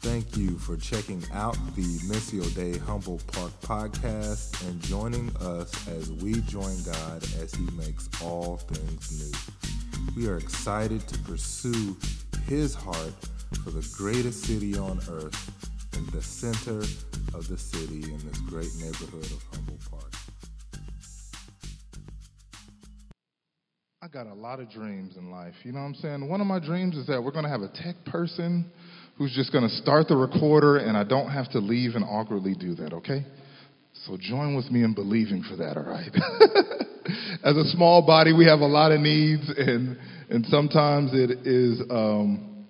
Thank you for checking out the Missio Dei Humboldt Park podcast and joining us as we join God as He makes all things new. We are excited to pursue His heart for the greatest city on earth in the center of the city in this great neighborhood of Humboldt Park. I got a lot of dreams in life. You know what I'm saying? One of my dreams is that we're going to have a tech person who's just going to start the recorder and I don't have to leave and awkwardly do that, okay? So join with me in believing for that, all right? As a small body, we have a lot of needs and and sometimes it is um,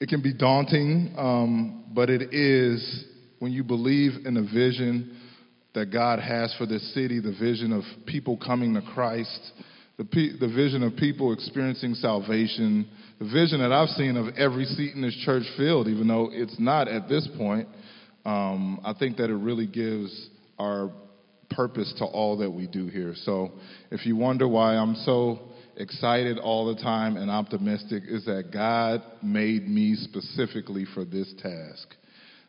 it can be daunting, um, but it is when you believe in a vision that God has for this city, the vision of people coming to Christ, the, the vision of people experiencing salvation, the vision that I've seen of every seat in this church filled, even though it's not at this point, um, I think that it really gives our purpose to all that we do here. So if you wonder why I'm so excited all the time and optimistic, is that God made me specifically for this task.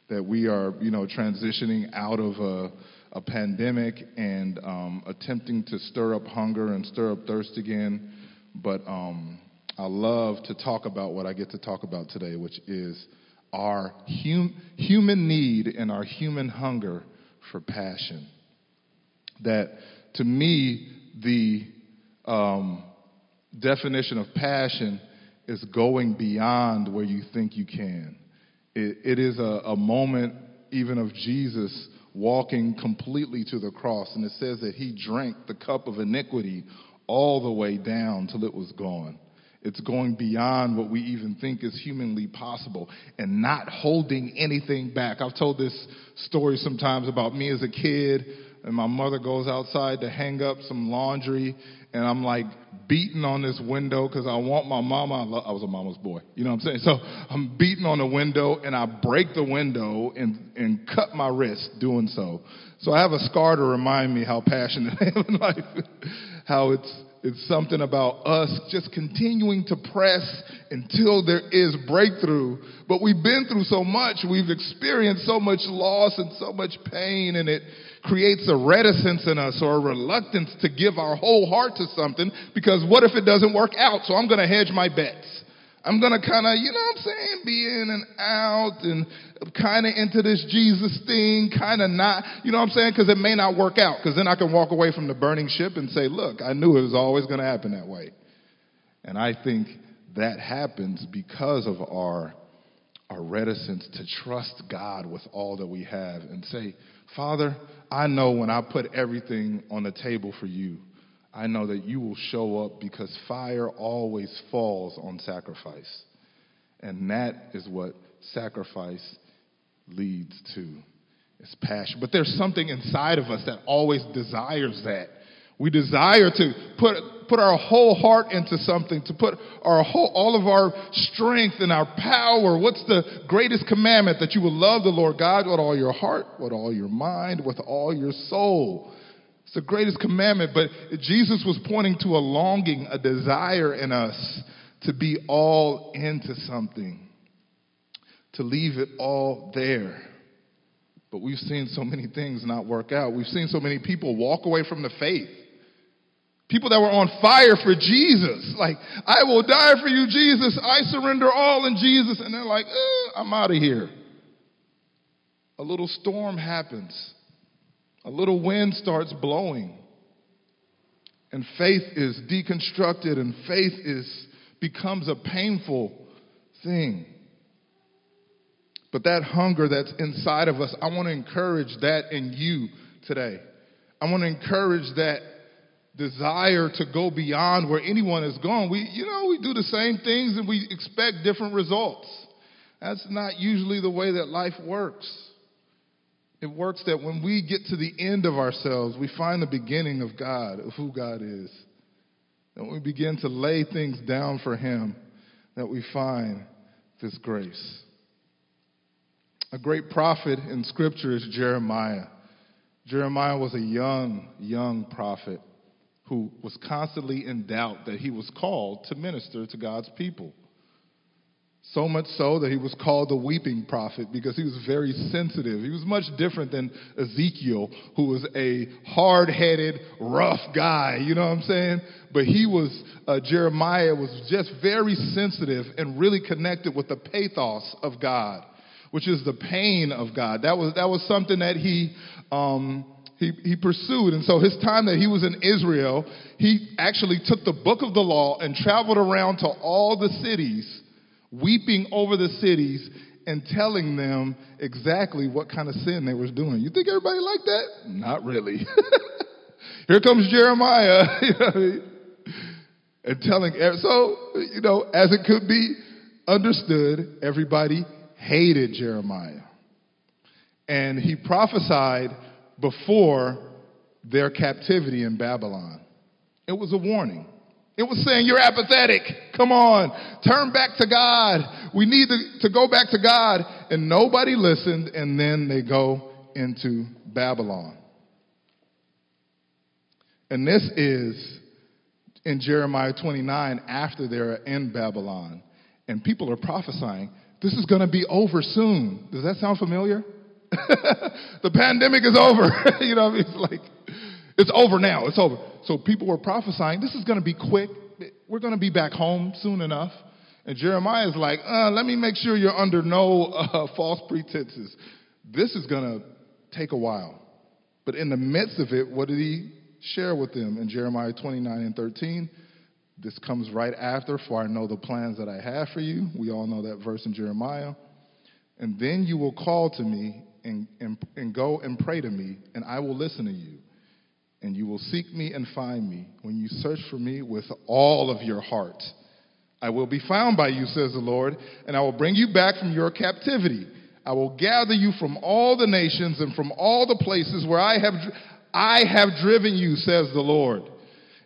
That we are, you know, transitioning out of a, a pandemic and um, attempting to stir up hunger and stir up thirst again. But um, I love to talk about what I get to talk about today, which is our hum- human need and our human hunger for passion. That to me, the um, definition of passion is going beyond where you think you can. it, it is a, a moment, even of Jesus walking completely to the cross, and it says that he drank the cup of iniquity all the way down till it was gone. It's going beyond what we even think is humanly possible and not holding anything back. I've told this story sometimes about me as a kid, and my mother goes outside to hang up some laundry, and I'm like beating on this window because I want my mama. I was a mama's boy, you know what I'm saying? So I'm beating on the window, and I break the window and, and cut my wrist doing so. So I have a scar to remind me how passionate I am in life, how it's it's something about us just continuing to press until there is breakthrough. But we've been through so much, we've experienced so much loss and so much pain, and it creates a reticence in us or a reluctance to give our whole heart to something because what if it doesn't work out? So I'm going to hedge my bets. I'm going to kind of, you know what I'm saying, be in and out and kind of into this Jesus thing, kind of not, you know what I'm saying? Because it may not work out. Because then I can walk away from the burning ship and say, look, I knew it was always going to happen that way. And I think that happens because of our, our reticence to trust God with all that we have and say, Father, I know when I put everything on the table for you, I know that you will show up because fire always falls on sacrifice. And that is what sacrifice leads to. It's passion. But there's something inside of us that always desires that. We desire to put, put our whole heart into something, to put our whole, all of our strength and our power. What's the greatest commandment? That you will love the Lord God with all your heart, with all your mind, with all your soul. It's the greatest commandment, but Jesus was pointing to a longing, a desire in us to be all into something, to leave it all there. But we've seen so many things not work out. We've seen so many people walk away from the faith. People that were on fire for Jesus. Like, I will die for you, Jesus. I surrender all in Jesus. And they're like, eh, I'm out of here. A little storm happens. A little wind starts blowing. And faith is deconstructed and faith is becomes a painful thing. But that hunger that's inside of us, I want to encourage that in you today. I want to encourage that desire to go beyond where anyone has gone. We, you know, we do the same things and we expect different results. That's not usually the way that life works. It works that when we get to the end of ourselves, we find the beginning of God, of who God is. And we begin to lay things down for Him, that we find this grace. A great prophet in Scripture is Jeremiah. Jeremiah was a young, young prophet who was constantly in doubt that he was called to minister to God's people. So much so that he was called the weeping prophet because he was very sensitive. He was much different than Ezekiel, who was a hard headed, rough guy. You know what I'm saying? But he was, uh, Jeremiah was just very sensitive and really connected with the pathos of God, which is the pain of God. That was, that was something that he, um, he, he pursued. And so his time that he was in Israel, he actually took the book of the law and traveled around to all the cities weeping over the cities and telling them exactly what kind of sin they was doing. You think everybody liked that? Not really. Here comes Jeremiah, and telling. So you know, as it could be understood, everybody hated Jeremiah, and he prophesied before their captivity in Babylon. It was a warning. It was saying, You're apathetic. Come on. Turn back to God. We need to, to go back to God. And nobody listened, and then they go into Babylon. And this is in Jeremiah 29 after they're in Babylon. And people are prophesying, this is going to be over soon. Does that sound familiar? the pandemic is over. you know, it's like, it's over now. It's over. So people were prophesying, this is going to be quick. We're going to be back home soon enough. And Jeremiah is like, uh, let me make sure you're under no uh, false pretenses. This is going to take a while. But in the midst of it, what did he share with them in Jeremiah 29 and 13? This comes right after, for I know the plans that I have for you. We all know that verse in Jeremiah. And then you will call to me and, and, and go and pray to me, and I will listen to you and you will seek me and find me when you search for me with all of your heart. I will be found by you, says the Lord, and I will bring you back from your captivity. I will gather you from all the nations and from all the places where I have, I have driven you, says the Lord.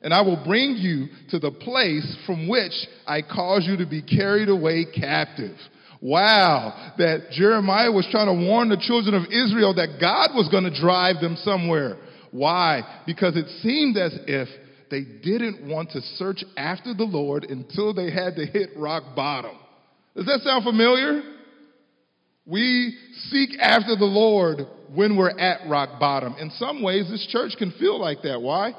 And I will bring you to the place from which I caused you to be carried away captive. Wow, that Jeremiah was trying to warn the children of Israel that God was going to drive them somewhere. Why? Because it seemed as if they didn't want to search after the Lord until they had to hit rock bottom. Does that sound familiar? We seek after the Lord when we're at rock bottom. In some ways, this church can feel like that. Why?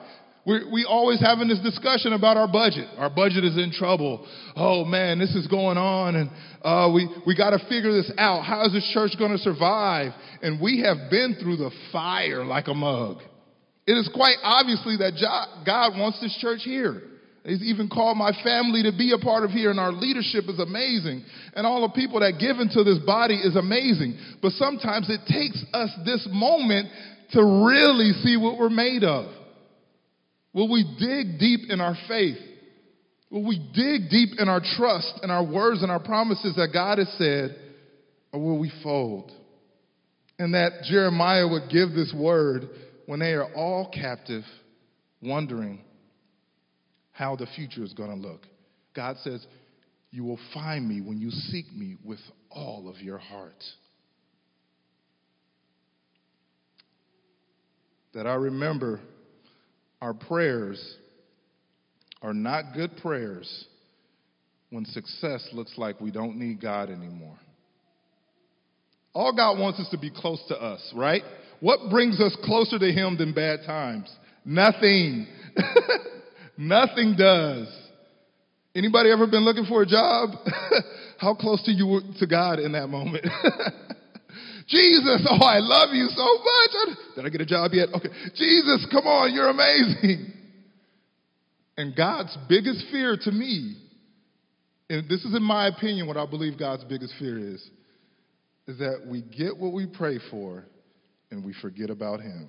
We're, we always having this discussion about our budget. Our budget is in trouble. Oh man, this is going on, and uh, we we got to figure this out. How is this church going to survive? And we have been through the fire like a mug. It is quite obviously that God wants this church here. He's even called my family to be a part of here, and our leadership is amazing. And all the people that give into this body is amazing. But sometimes it takes us this moment to really see what we're made of. Will we dig deep in our faith? Will we dig deep in our trust and our words and our promises that God has said? Or will we fold? And that Jeremiah would give this word when they are all captive, wondering how the future is going to look. God says, You will find me when you seek me with all of your heart. That I remember our prayers are not good prayers when success looks like we don't need God anymore. All God wants is to be close to us, right? What brings us closer to Him than bad times? Nothing. Nothing does. Anybody ever been looking for a job? How close to you to God in that moment? Jesus, oh, I love you so much. Did I get a job yet? Okay. Jesus, come on, you're amazing. And God's biggest fear to me, and this is in my opinion what I believe God's biggest fear is, is that we get what we pray for and we forget about him.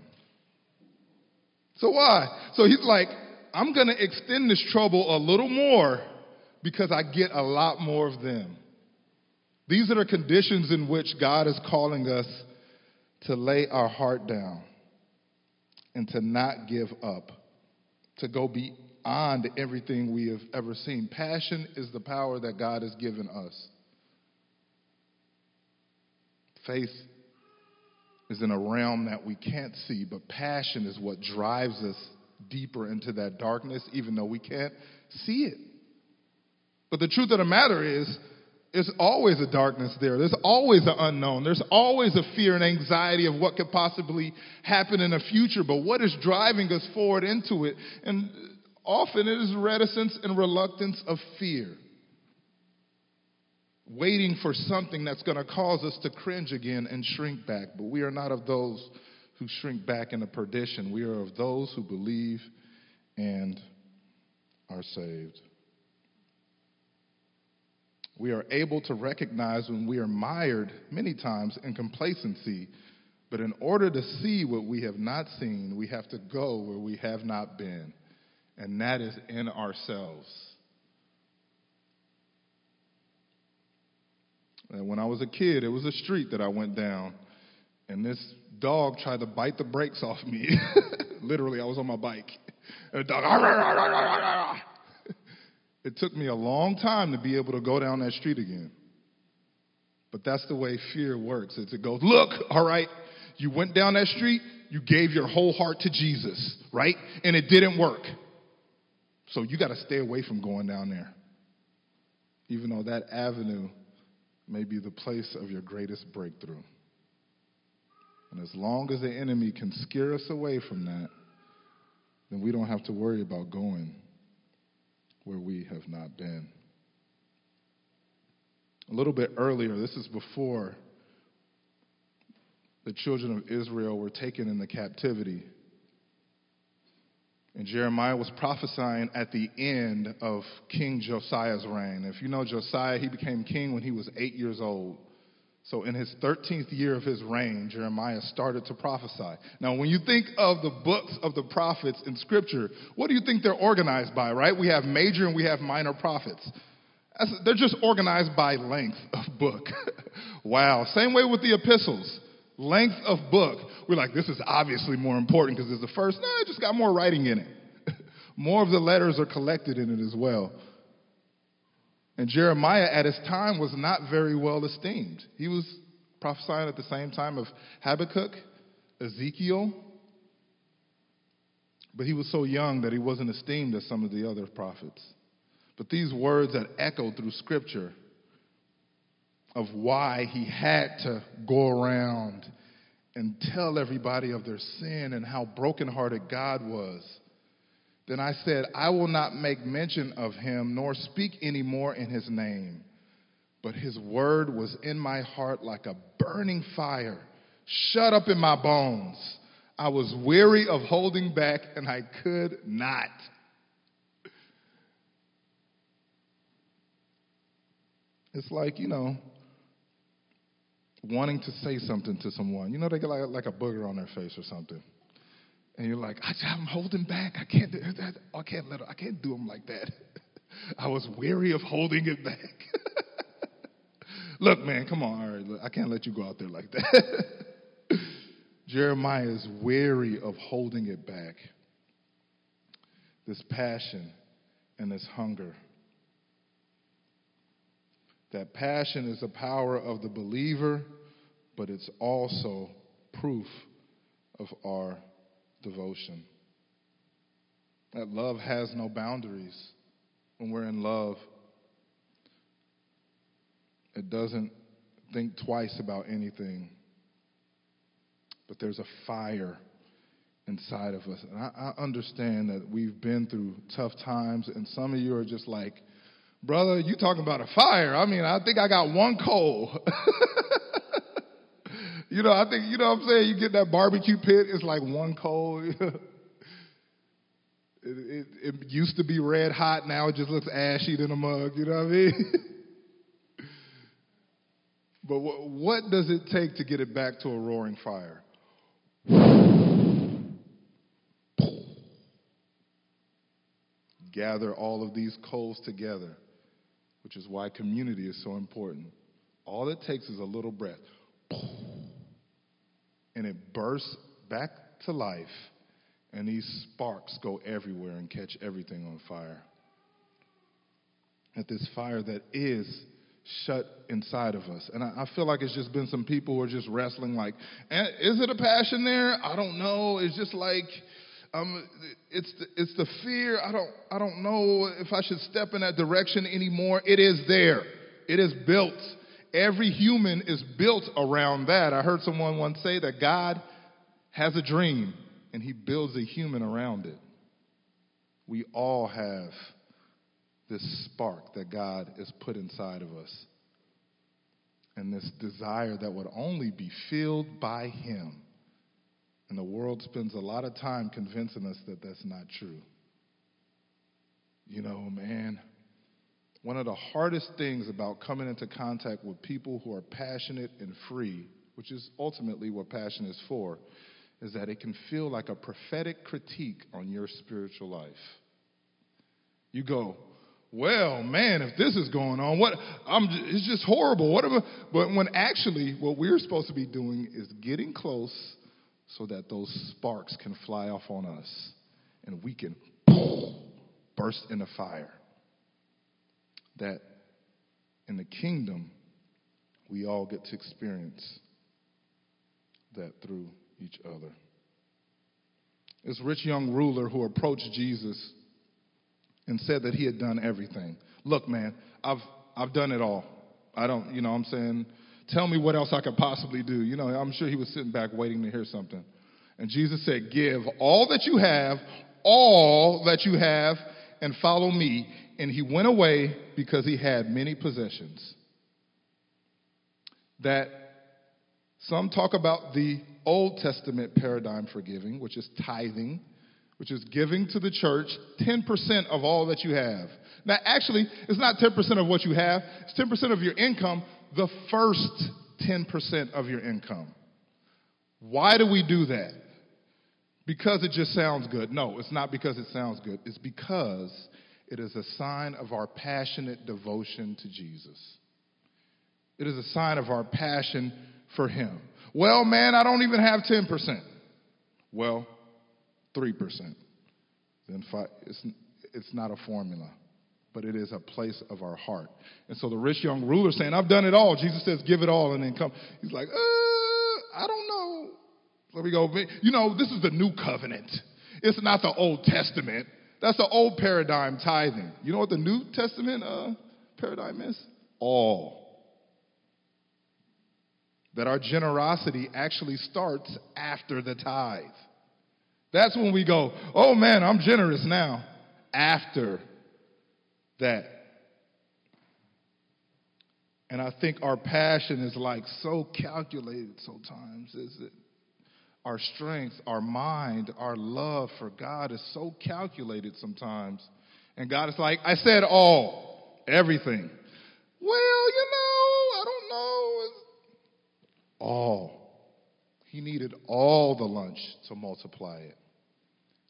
So why? So he's like, I'm going to extend this trouble a little more because I get a lot more of them. These are the conditions in which God is calling us to lay our heart down and to not give up, to go beyond everything we have ever seen. Passion is the power that God has given us. Faith is in a realm that we can't see, but passion is what drives us deeper into that darkness, even though we can't see it. But the truth of the matter is, There's always a darkness there. There's always an unknown. There's always a fear and anxiety of what could possibly happen in the future. But what is driving us forward into it? And often it is reticence and reluctance of fear. Waiting for something that's going to cause us to cringe again and shrink back. But we are not of those who shrink back into perdition. We are of those who believe and are saved. We are able to recognize when we are mired many times in complacency. But in order to see what we have not seen, we have to go where we have not been, and that is in ourselves. And when I was a kid, it was a street that I went down, and this dog tried to bite the brakes off me. Literally, I was on my bike. And the dog, it took me a long time to be able to go down that street again. But that's the way fear works. It goes, look, all right, you went down that street, you gave your whole heart to Jesus, right? And it didn't work. So you got to stay away from going down there. Even though that avenue may be the place of your greatest breakthrough. And as long as the enemy can scare us away from that, then we don't have to worry about going where we have not been. A little bit earlier, this is before the children of Israel were taken into captivity. And Jeremiah was prophesying at the end of King Josiah's reign. If you know Josiah, he became king when he was eight years old. So, in his 13th year of his reign, Jeremiah started to prophesy. Now, when you think of the books of the prophets in Scripture, what do you think they're organized by, right? We have major and we have minor prophets. They're just organized by length of book. wow. Same way with the epistles. Length of book. We're like, this is obviously more important because it's the first. No, it just got more writing in it. more of the letters are collected in it as well. And Jeremiah at his time was not very well esteemed. He was prophesying at the same time of Habakkuk, Ezekiel, but he was so young that he wasn't esteemed as some of the other prophets. But these words that echo through scripture of why he had to go around and tell everybody of their sin and how brokenhearted God was then I said, I will not make mention of him nor speak any more in his name. But his word was in my heart like a burning fire, shut up in my bones. I was weary of holding back and I could not. It's like, you know, wanting to say something to someone. You know, they get like, like a booger on their face or something and you're like, I'm holding back. I can't do that. Oh, I can't let. I can't do them like that. I was weary of holding it back. look, man, come on. All right, look, I can't let you go out there like that. Jeremiah is weary of holding it back. This passion and this hunger. That passion is the power of the believer, but it's also proof of our devotion. That love has no boundaries. When we're in love, it doesn't think twice about anything. But there's a fire inside of us. And I, I, understand that we've been through tough times, and some of you are just like, brother, you talking about a fire. I mean, I think I got one coal. You know, I think, you know what I'm saying? You get that barbecue pit, it's like one coal. it, it, it, used to be red hot, now it just looks ashy in a mug, you know what I mean? but what, what does it take to get it back to a roaring fire? Gather all of these coals together, which is why community is so important. All it takes is a little breath and it bursts back to life, and these sparks go everywhere and catch everything on fire. At this fire that is shut inside of us. And I, I, feel like it's just been some people who are just wrestling like, is it a passion there? I don't know. It's just like, um, it's the, it's the fear. I don't I don't know if I should step in that direction anymore. It is there. It is built. Every human is built around that. I heard someone once say that God has a dream and he builds a human around it. We all have this spark that God has put inside of us and this desire that would only be filled by him. And the world spends a lot of time convincing us that that's not true. You know, man, one of the hardest things about coming into contact with people who are passionate and free, which is ultimately what passion is for, is that it can feel like a prophetic critique on your spiritual life. You go, well, man, if this is going on, what I'm it's just horrible. What I, but when actually what we're supposed to be doing is getting close so that those sparks can fly off on us and we can burst into fire. That in the kingdom we all get to experience that through each other. This rich young ruler who approached Jesus and said that he had done everything. Look, man, I've, I've done it all. I don't, you know I'm saying? Tell me what else I could possibly do. You know, I'm sure he was sitting back waiting to hear something. And Jesus said, Give all that you have, all that you have, and follow me. And he went away because he had many possessions. That some talk about the Old Testament paradigm for giving, which is tithing, which is giving to the church 10% of all that you have. Now, actually, it's not 10% of what you have, it's 10% of your income, the first 10% of your income. Why do we do that? Because it just sounds good. No, it's not because it sounds good. It's because it is a sign of our passionate devotion to Jesus. It is a sign of our passion for Him. Well, man, I don't even have 10%. Well, 3%. Then five, it's, it's not a formula, but it is a place of our heart. And so the rich young ruler saying, I've done it all. Jesus says, give it all and then come. He's like, uh, I don't know. There we go. You know, this is the new covenant. It's not the Old Testament. That's the old paradigm tithing. You know what the New Testament uh, paradigm is? All. That our generosity actually starts after the tithe. That's when we go, oh man, I'm generous now. After that. And I think our passion is like so calculated sometimes, is it? Our strength, our mind, our love for God is so calculated sometimes. And God is like, I said all, everything. Well, you know, I don't know. All. He needed all the lunch to multiply it.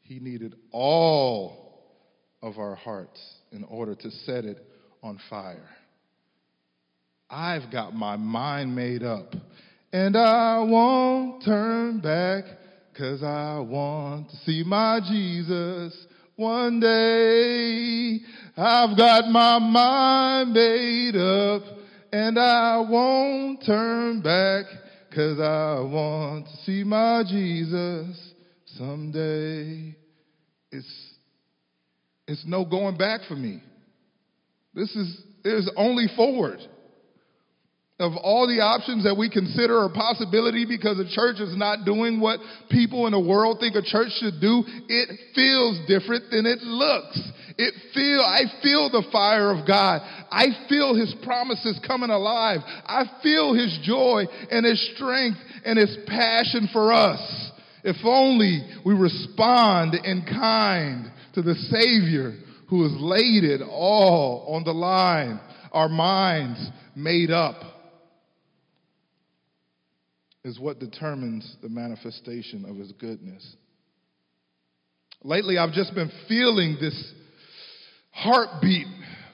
He needed all of our hearts in order to set it on fire. I've got my mind made up, and I won't turn back because I want to see my Jesus one day. I've got my mind made up, and I won't turn back because I want to see my Jesus someday. It's, it's no going back for me. This is, there's only forward. Of all the options that we consider a possibility because the church is not doing what people in the world think a church should do, it feels different than it looks. It feel, I feel the fire of God. I feel His promises coming alive. I feel His joy and His strength and His passion for us. If only we respond in kind to the Savior who has laid it all on the line, our minds made up, is what determines the manifestation of His goodness. Lately, I've just been feeling this heartbeat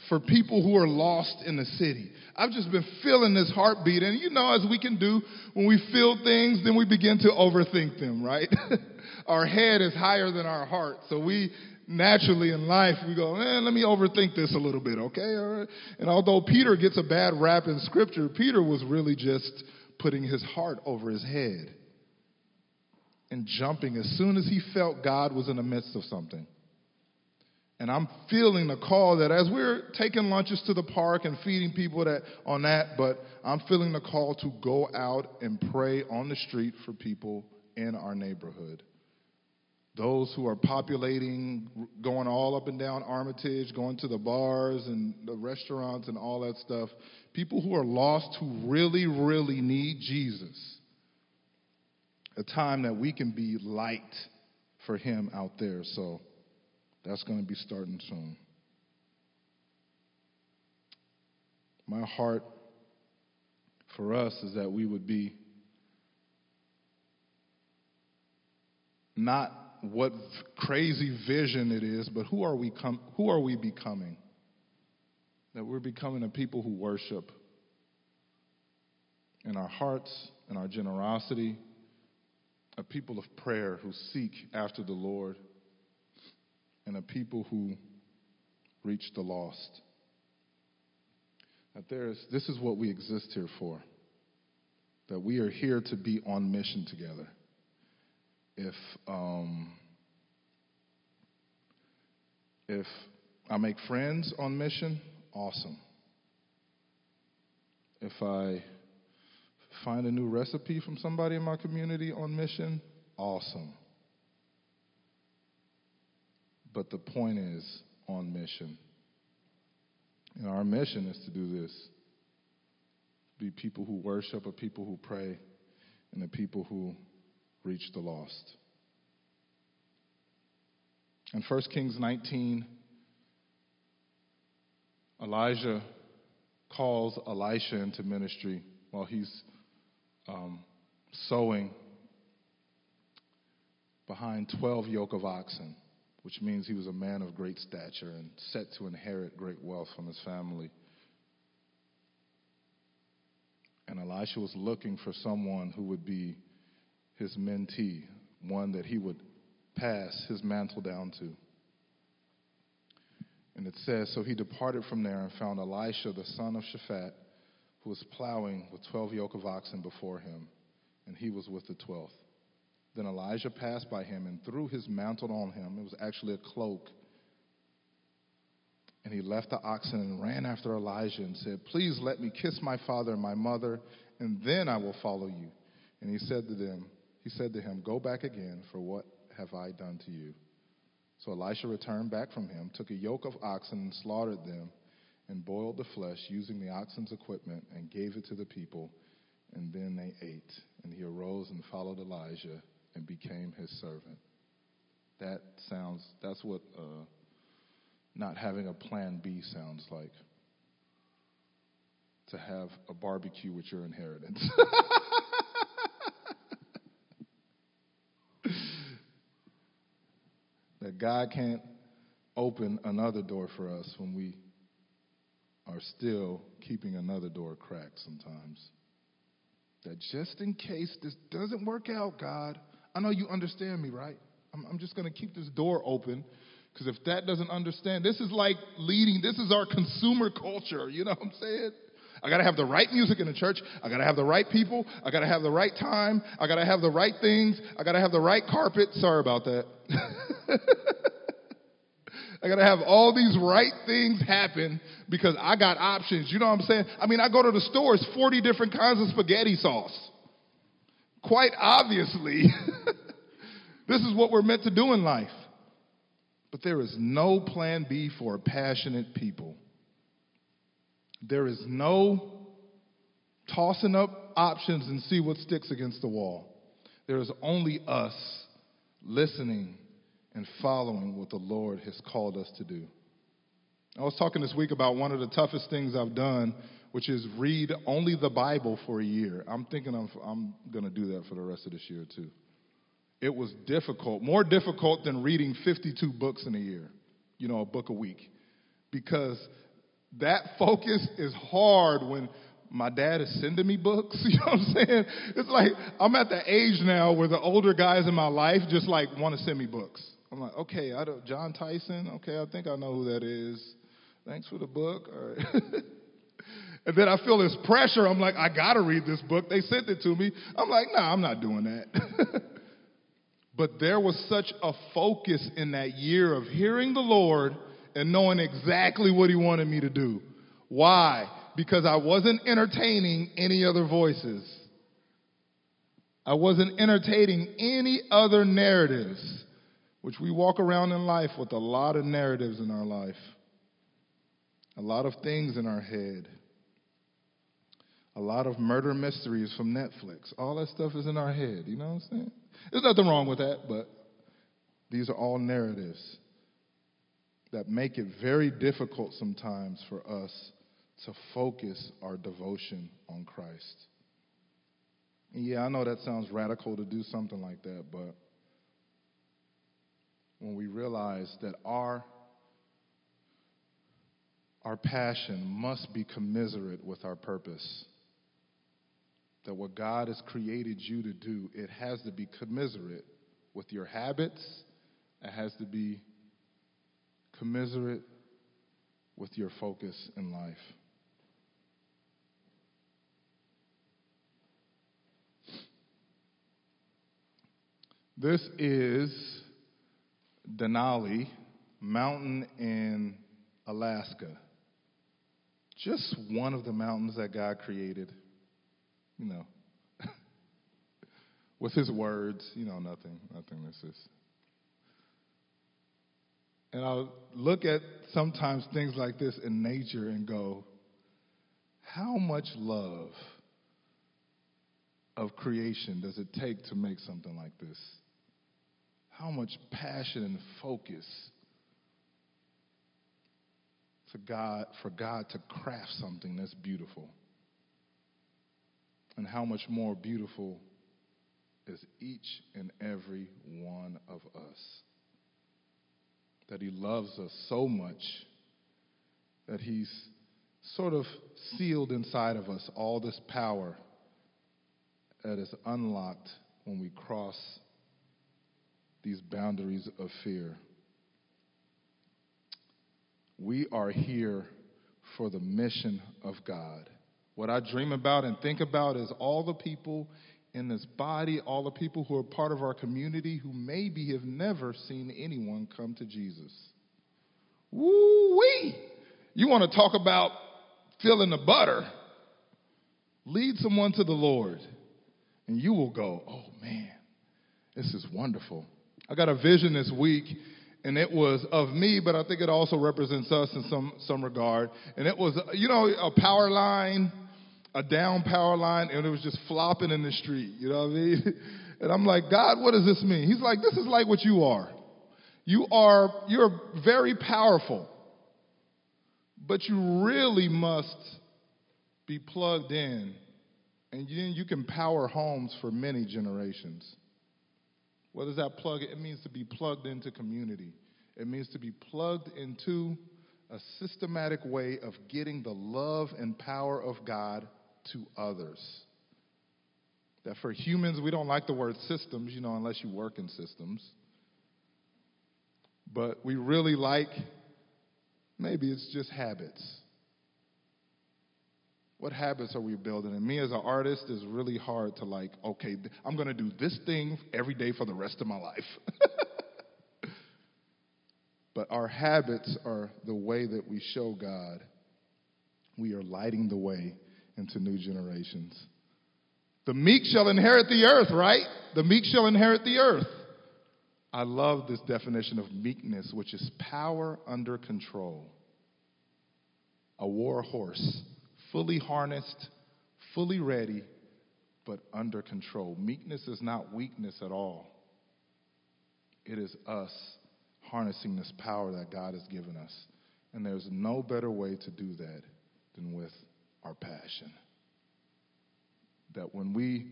for people who are lost in the city. I've just been feeling this heartbeat. And you know, as we can do when we feel things, then we begin to overthink them, right? our head is higher than our heart. So we naturally in life, we go, eh, let me overthink this a little bit, okay? And although Peter gets a bad rap in scripture, Peter was really just putting his heart over his head and jumping as soon as he felt God was in the midst of something. And I'm feeling the call that as we're taking lunches to the park and feeding people that on that, but I'm feeling the call to go out and pray on the street for people in our neighborhood. Those who are populating, going all up and down Armitage, going to the bars and the restaurants and all that stuff. People who are lost who really, really need Jesus. A time that we can be light for Him out there. So that's going to be starting soon. My heart for us is that we would be not what crazy vision it is, but who are we com- who are we becoming? That we're becoming a people who worship in our hearts and our generosity, a people of prayer who seek after the Lord, and a people who reach the lost. That there's this is what we exist here for. That we are here to be on mission together if um, if I make friends on mission, awesome. If I find a new recipe from somebody in my community on mission, awesome. But the point is on mission. And our mission is to do this be people who worship, a people who pray, and a people who reach the lost. In 1 Kings 19, Elijah calls Elisha into ministry while he's um, sowing behind 12 yoke of oxen, which means he was a man of great stature and set to inherit great wealth from his family. And Elisha was looking for someone who would be his mentee, one that he would pass his mantle down to. And it says, So he departed from there and found Elisha, the son of Shaphat, who was plowing with twelve yoke of oxen before him, and he was with the twelfth. Then Elijah passed by him and threw his mantle on him. It was actually a cloak. And he left the oxen and ran after Elijah and said, Please let me kiss my father and my mother, and then I will follow you. And he said to them, he said to him, Go back again, for what have I done to you? So Elisha returned back from him, took a yoke of oxen and slaughtered them, and boiled the flesh using the oxen's equipment, and gave it to the people, and then they ate. And he arose and followed Elijah and became his servant. That sounds, that's what uh, not having a plan B sounds like. To have a barbecue with your inheritance. that God can't open another door for us when we are still keeping another door cracked sometimes. That just in case this doesn't work out, God, I know you understand me, right? I'm, I'm just going to keep this door open because if that doesn't understand, this is like leading, this is our consumer culture, you know what I'm saying? I got to have the right music in the church. I got to have the right people. I got to have the right time. I got to have the right things. I got to have the right carpet. Sorry about that. I got to have all these right things happen because I got options. You know what I'm saying? I mean, I go to the store, it's 40 different kinds of spaghetti sauce. Quite obviously, this is what we're meant to do in life. But there is no plan B for passionate people. There is no tossing up options and see what sticks against the wall. There is only us listening and following what the Lord has called us to do. I was talking this week about one of the toughest things I've done, which is read only the Bible for a year. I'm thinking I'm, I'm going to do that for the rest of this year, too. It was difficult, more difficult than reading 52 books in a year, you know, a book a week, because that focus is hard when my dad is sending me books. You know what I'm saying? It's like I'm at the age now where the older guys in my life just like want to send me books. I'm like, okay, I don't, Jon Tyson. Okay, I think I know who that is. Thanks for the book. All right. and then I feel this pressure. I'm like, I got to read this book. They sent it to me. I'm like, nah, I'm not doing that. but there was such a focus in that year of hearing the Lord and knowing exactly what he wanted me to do. Why? Because I wasn't entertaining any other voices. I wasn't entertaining any other narratives, which we walk around in life with a lot of narratives in our life, a lot of things in our head, a lot of murder mysteries from Netflix. All that stuff is in our head, you know what I'm saying? There's nothing wrong with that, but these are all narratives that make it very difficult sometimes for us to focus our devotion on Christ. Yeah, I know that sounds radical to do something like that, but when we realize that our our passion must be commiserate with our purpose. That what God has created you to do, it has to be commiserate with your habits, it has to be commiserate with your focus in life. This is Denali Mountain in Alaska. Just one of the mountains that God created, you know, with his words, you know, nothing, nothing. This is. And I'll look at sometimes things like this in nature and go, how much love of creation does it take to make something like this? How much passion and focus to God for God to craft something that's beautiful. And how much more beautiful is each and every one of us. That He loves us so much that He's sort of sealed inside of us all this power that is unlocked when we cross these boundaries of fear. We are here for the mission of God. What I dream about and think about is all the people in this body, all the people who are part of our community who maybe have never seen anyone come to Jesus. Woo wee! You want to talk about feeling the butter? Lead someone to the Lord, and you will go, oh man, this is wonderful. I got a vision this week and it was of me, but I think it also represents us in some, some regard. And it was, you know, a power line, a down power line, and it was just flopping in the street, you know what I mean? And I'm like, God, what does this mean? He's like, this is like what you are. You are, you're very powerful, but you really must be plugged in, and then you can power homes for many generations. What does that plug? It means to be plugged into community. It means to be plugged into a systematic way of getting the love and power of God to others. That for humans, we don't like the word systems, you know, unless you work in systems. But we really like, maybe it's just habits. What habits are we building? And me as an artist is really hard to like, okay, I'm going to do this thing every day for the rest of my life. but our habits are the way that we show God we are lighting the way into new generations. The meek shall inherit the earth, right? The meek shall inherit the earth. I love this definition of meekness, which is power under control. A war horse fully harnessed, fully ready, but under control. Meekness is not weakness at all, it is us harnessing this power that God has given us. And there's no better way to do that than with our passion. That when we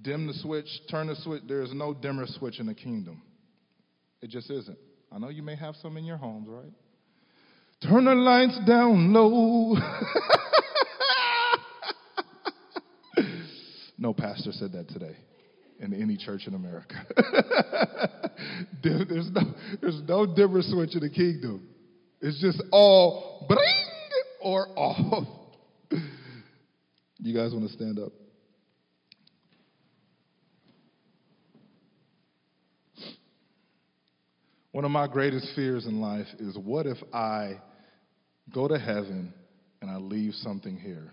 dim the switch, turn the switch, there is no dimmer switch in the kingdom. It just isn't. I know you may have some in your homes, right? Turn the lights down low. no pastor said that today in any church in America. there's, no, there's no dimmer switch in the kingdom. It's just all bring or off. You guys want to stand up? One of my greatest fears in life is what if I go to heaven and I leave something here?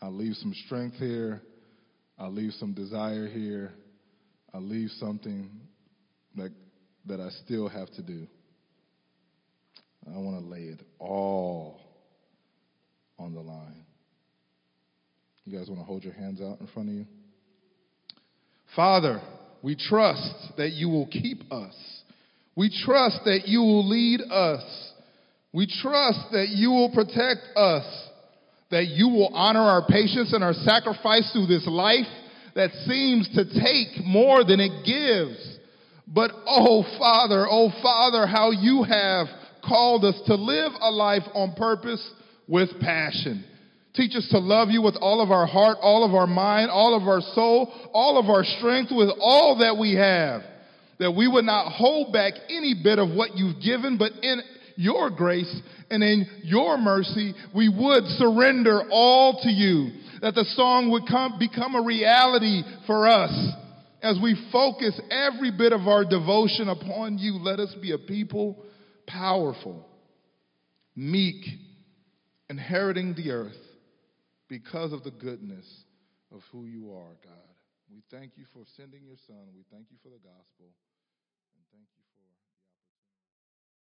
I leave some strength here. I leave some desire here. I leave something that, that I still have to do. I want to lay it all on the line. You guys want to hold your hands out in front of you? Father, we trust that you will keep us. We trust that you will lead us. We trust that you will protect us, that you will honor our patience and our sacrifice through this life that seems to take more than it gives. But oh Father, oh Father, how you have called us to live a life on purpose with passion. Teach us to love you with all of our heart, all of our mind, all of our soul, all of our strength, with all that we have. That we would not hold back any bit of what you've given, but in your grace and in your mercy, we would surrender all to you. That the song would come, become a reality for us. As we focus every bit of our devotion upon you, let us be a people powerful, meek, inheriting the earth because of the goodness of who you are, God. We thank you for sending your son. We thank you for the gospel.